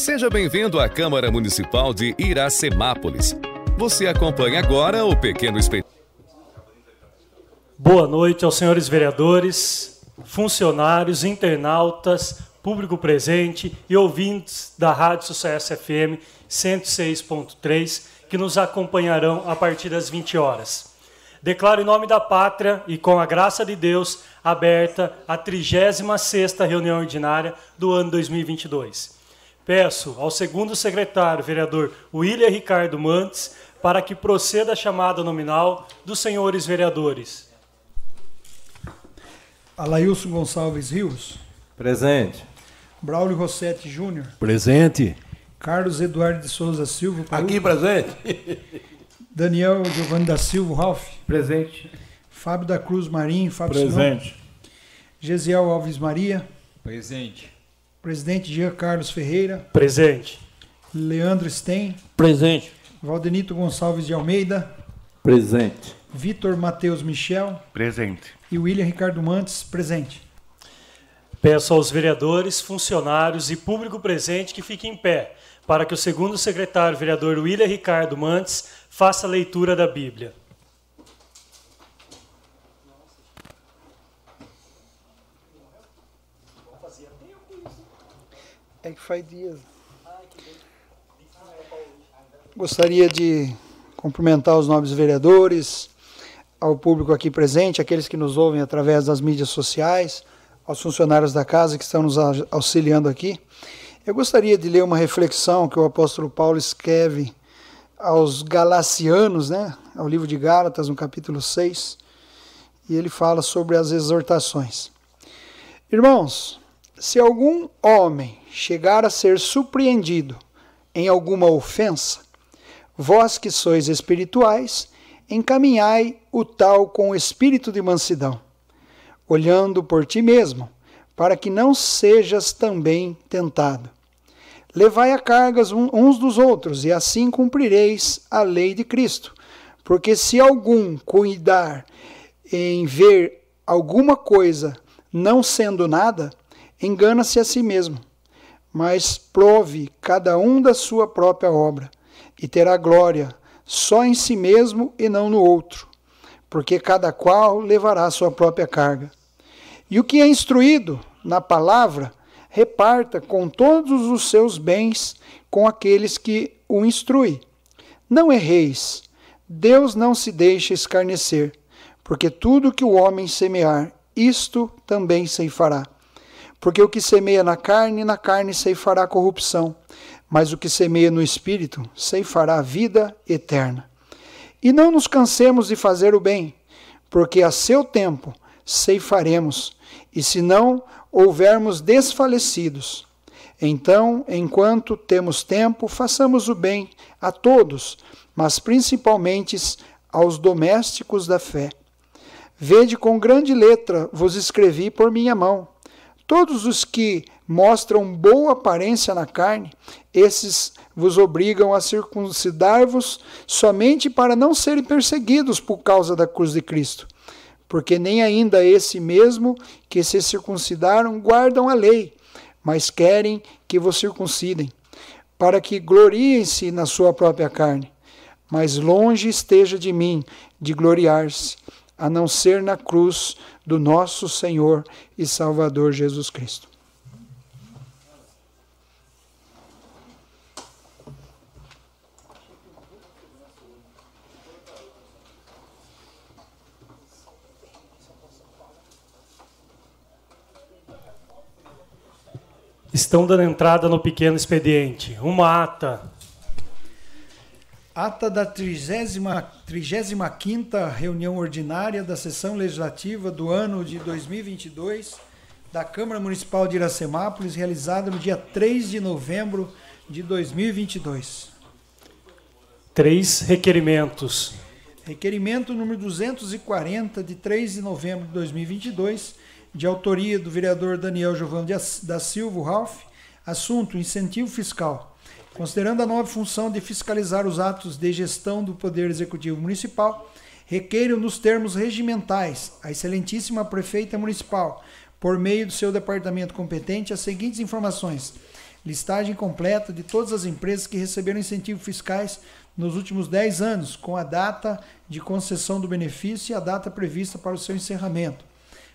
Seja bem-vindo à Câmara Municipal de Iracemápolis. Você acompanha agora o pequeno espetáculo. Boa noite aos senhores vereadores, funcionários, internautas, público presente e ouvintes da Rádio Sucesso FM 106.3 que nos acompanharão a partir das 20 horas. Declaro em nome da pátria e com a graça de Deus aberta a 36ª reunião ordinária do ano 2022. Peço ao segundo secretário, vereador William Ricardo Mantes, para que proceda a chamada nominal dos senhores vereadores. Alailson Gonçalves Rios. Presente. Braulio Rossetti Júnior. Presente. Carlos Eduardo de Souza Silva. Paú. Aqui presente. Daniel Giovanni da Silva Ralph. Presente. Fábio da Cruz Marinho. Fábio Presente. Sinão. Gesiel Alves Maria. Presente. Presidente Jean Carlos Ferreira. Presente. Leandro Sten. Presente. Valdenito Gonçalves de Almeida. Presente. Vitor Matheus Michel. Presente. E William Ricardo Mantes. Presente. Peço aos vereadores, funcionários e público presente que fiquem em pé, para que o segundo secretário, vereador William Ricardo Mantes, faça a leitura da Bíblia. É que faz dias. Gostaria de cumprimentar os nobres vereadores, ao público aqui presente, aqueles que nos ouvem através das mídias sociais, aos funcionários da casa que estão nos auxiliando aqui. Eu gostaria de ler uma reflexão que o apóstolo Paulo escreve aos Galacianos, né, ao livro de Gálatas, no capítulo 6, e ele fala sobre as exortações. Irmãos, se algum homem chegar a ser surpreendido em alguma ofensa, vós que sois espirituais, encaminhai o tal com o espírito de mansidão, olhando por ti mesmo, para que não sejas também tentado. Levai a cargas uns dos outros, e assim cumprireis a lei de Cristo. Porque se algum cuidar em ver alguma coisa não sendo nada, engana-se a si mesmo. Mas prove cada um da sua própria obra, e terá glória só em si mesmo e não no outro, porque cada qual levará a sua própria carga. E o que é instruído na palavra, reparta com todos os seus bens com aqueles que o instruem. Não erreis, Deus não se deixa escarnecer, porque tudo que o homem semear, isto também ceifará. Porque o que semeia na carne, na carne ceifará corrupção, mas o que semeia no espírito, ceifará vida eterna. E não nos cansemos de fazer o bem, porque a seu tempo ceifaremos, e se não houvermos desfalecidos. Então, enquanto temos tempo, façamos o bem a todos, mas principalmente aos domésticos da fé. Vede com grande letra vos escrevi por minha mão. Todos os que mostram boa aparência na carne, esses vos obrigam a circuncidar-vos somente para não serem perseguidos por causa da cruz de Cristo porque nem ainda esse mesmo que se circuncidaram guardam a lei, mas querem que vos circuncidem, para que gloriem-se na sua própria carne. Mas longe esteja de mim de gloriar-se, a não ser na cruz do nosso Senhor e Salvador Jesus Cristo. Estão dando entrada no pequeno expediente. Uma ata. Ata da 35ª reunião ordinária da sessão legislativa do ano de 2022 da Câmara Municipal de Iracemápolis, realizada no dia 3 de novembro de 2022. Três requerimentos. Requerimento número 240 de 3 de novembro de 2022 de autoria do vereador Daniel Giovanni da Silva Ralph, assunto incentivo fiscal. Considerando a nova função de fiscalizar os atos de gestão do Poder Executivo Municipal, requeiro nos termos regimentais a excelentíssima prefeita municipal, por meio do seu departamento competente, as seguintes informações. listagem completa de todas as empresas que receberam incentivos fiscais nos últimos 10 anos, com a data de concessão do benefício e a data prevista para o seu encerramento.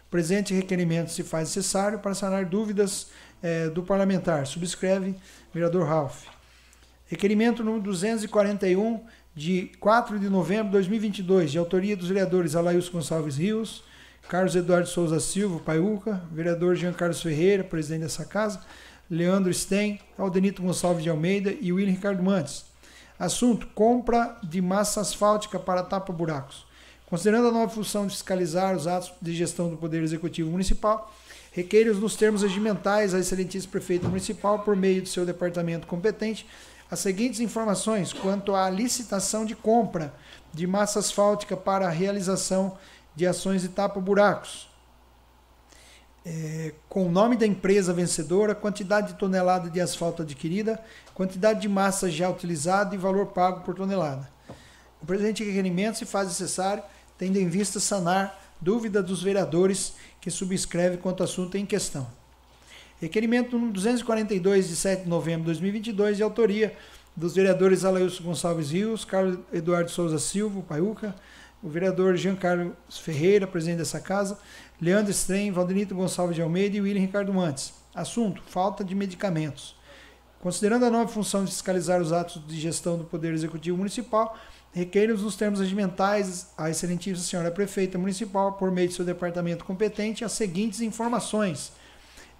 Presente requerimento se faz necessário para sanar dúvidas eh, do parlamentar. Subscreve vereador Ralph. Requerimento número 241, de 4 de novembro de 2022, de autoria dos vereadores Alailson Gonçalves Rios, Carlos Eduardo Souza Silva, Paiuca, vereador Jean Carlos Ferreira, presidente dessa casa, Leandro Sten, Aldenito Gonçalves de Almeida e William Ricardo Mantes. Assunto: compra de massa asfáltica para tapa-buracos. Considerando a nova função de fiscalizar os atos de gestão do Poder Executivo Municipal, requeiro nos termos regimentais a excelentíssimo prefeito municipal, por meio do seu departamento competente, as seguintes informações quanto à licitação de compra de massa asfáltica para a realização de ações de tapa-buracos. É, com o nome da empresa vencedora, quantidade de tonelada de asfalto adquirida, quantidade de massa já utilizada e valor pago por tonelada. O presente requerimento se faz necessário, tendo em vista sanar dúvida dos vereadores que subscreve quanto ao assunto em questão. Requerimento número 242, de 7 de novembro de 2022, de autoria dos vereadores Alailson Gonçalves Rios, Carlos Eduardo Souza Silva, Paiuca, o vereador Jean Carlos Ferreira, presidente dessa casa, Leandro Strem, Valdenito Gonçalves de Almeida e William Ricardo Mantes. Assunto: falta de medicamentos. Considerando a nova função de fiscalizar os atos de gestão do Poder Executivo Municipal, requeiro nos termos regimentais à excelentíssima senhora prefeita municipal, por meio de seu departamento competente, as seguintes informações.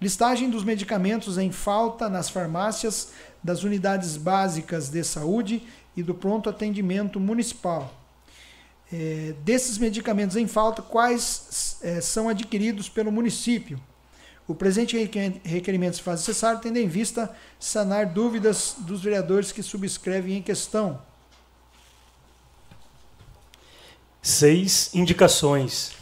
Listagem dos medicamentos em falta nas farmácias das unidades básicas de saúde e do pronto atendimento municipal é, desses medicamentos em falta, quais é, são adquiridos pelo município. O presente requerimento se faz necessário, tendo em vista sanar dúvidas dos vereadores que subscrevem em questão. Seis indicações.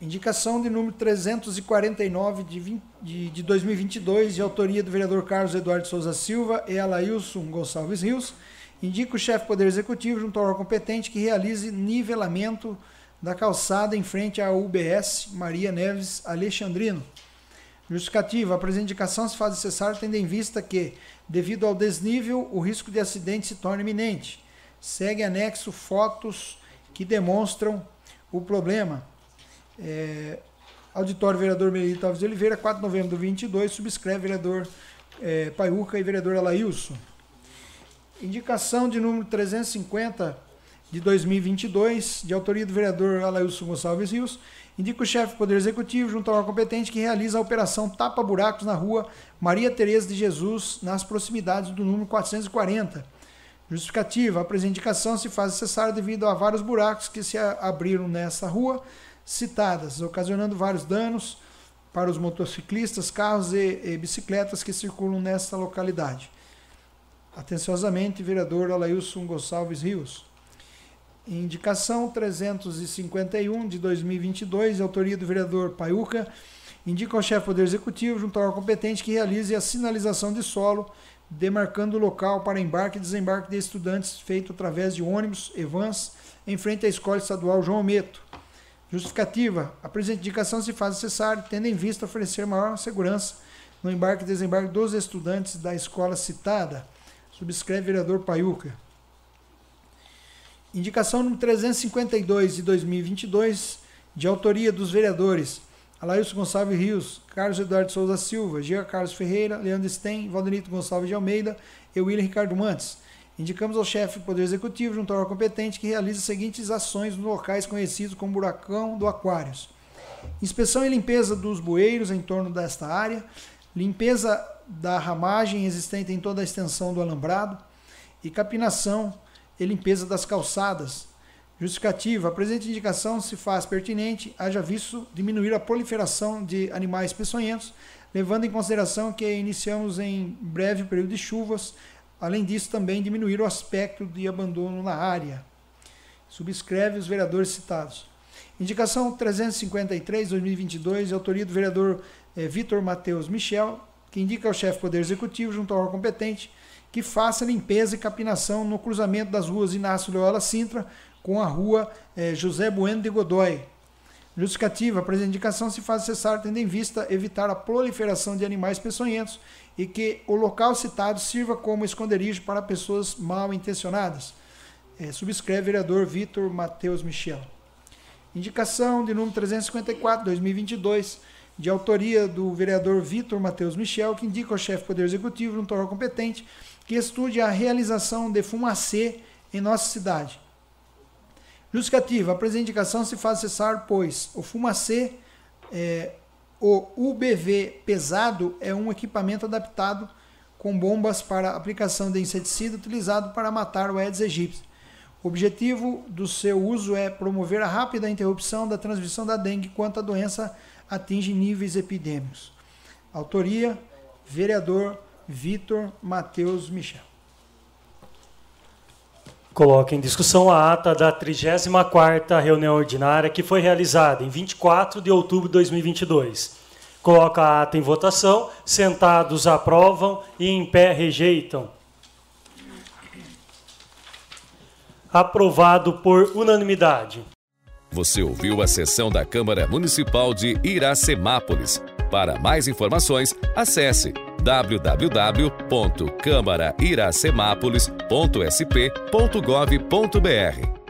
Indicação de número 349 de, 20, de, de 2022, de autoria do vereador Carlos Eduardo Souza Silva e Alailson Gonçalves Rios, indica o chefe do Poder Executivo, junto ao órgão competente, que realize nivelamento da calçada em frente à UBS Maria Neves Alexandrino. Justificativa. A presente indicação se faz necessário tendo em vista que, devido ao desnível, o risco de acidente se torna iminente. Segue anexo fotos que demonstram o problema. É, auditório vereador Melito Alves de Oliveira, 4 de novembro de 22, subscreve vereador é, Paiuca e vereador Alailson. Indicação de número 350 de 2022, de autoria do vereador Alailson Gonçalves Rios, indica o chefe do Poder Executivo, junto ao competente, que realiza a operação Tapa Buracos na rua Maria Tereza de Jesus, nas proximidades do número 440. Justificativa: a presente indicação se faz necessária devido a vários buracos que se abriram nessa rua, citadas, ocasionando vários danos para os motociclistas, carros e, e bicicletas que circulam nesta localidade. Atenciosamente, vereador Alailson Gonçalves Rios. Indicação 351 de 2022, de autoria do vereador Paiuca, indica ao chefe do Poder Executivo, junto ao competente, que realize a sinalização de solo, demarcando o local para embarque e desembarque de estudantes feito através de ônibus e vans em frente à Escola Estadual João Meto Justificativa: a presente indicação se faz necessária, tendo em vista oferecer maior segurança no embarque e desembarque dos estudantes da escola citada. Subscreve vereador Paiuca. Indicação número 352 de 2022, de autoria dos vereadores Alailson Gonçalves Rios, Carlos Eduardo Souza Silva, Gia Carlos Ferreira, Leandro Sten, Valdenito Gonçalves de Almeida e William Ricardo Mantes. Indicamos ao chefe do Poder Executivo, junto ao competente, que realize as seguintes ações nos locais conhecidos como Buracão do Aquários. Inspeção e limpeza dos bueiros em torno desta área, limpeza da ramagem existente em toda a extensão do alambrado e capinação e limpeza das calçadas. Justificativa: a presente indicação se faz pertinente, haja visto diminuir a proliferação de animais peçonhentos, levando em consideração que iniciamos em breve período de chuvas, Além disso, também diminuir o aspecto de abandono na área. Subscreve os vereadores citados. Indicação 353, 2022, de autoria do vereador eh, Vitor Matheus Michel, que indica ao chefe do Poder Executivo, junto ao órgão competente, que faça limpeza e capinação no cruzamento das ruas Inácio Loyola Sintra com a rua eh, José Bueno de Godoy. Justificativa. A presente indicação se faz necessária tendo em vista evitar a proliferação de animais peçonhentos e que o local citado sirva como esconderijo para pessoas mal intencionadas. É, subscreve vereador Vitor Matheus Michel. Indicação de número 354, 2022, de autoria do vereador Vitor Matheus Michel, que indica ao chefe do Poder Executivo, no torno competente, que estude a realização de fumacê em nossa cidade. Justificativa. A presente indicação se faz cessar, pois o fumacê, é, o UBV pesado, é um equipamento adaptado com bombas para aplicação de inseticida utilizado para matar o Aedes aegypti. O objetivo do seu uso é promover a rápida interrupção da transmissão da dengue quando a doença atinge níveis epidêmicos. Autoria: vereador Vitor Matheus Michel. Coloca em discussão a ata da 34ª reunião ordinária que foi realizada em 24 de outubro de 2022. Coloca a ata em votação, sentados aprovam e em pé rejeitam. Aprovado por unanimidade. Você ouviu a sessão da Câmara Municipal de Iracemápolis. Para mais informações, acesse www.câmarairacemápolis.sp.gov.br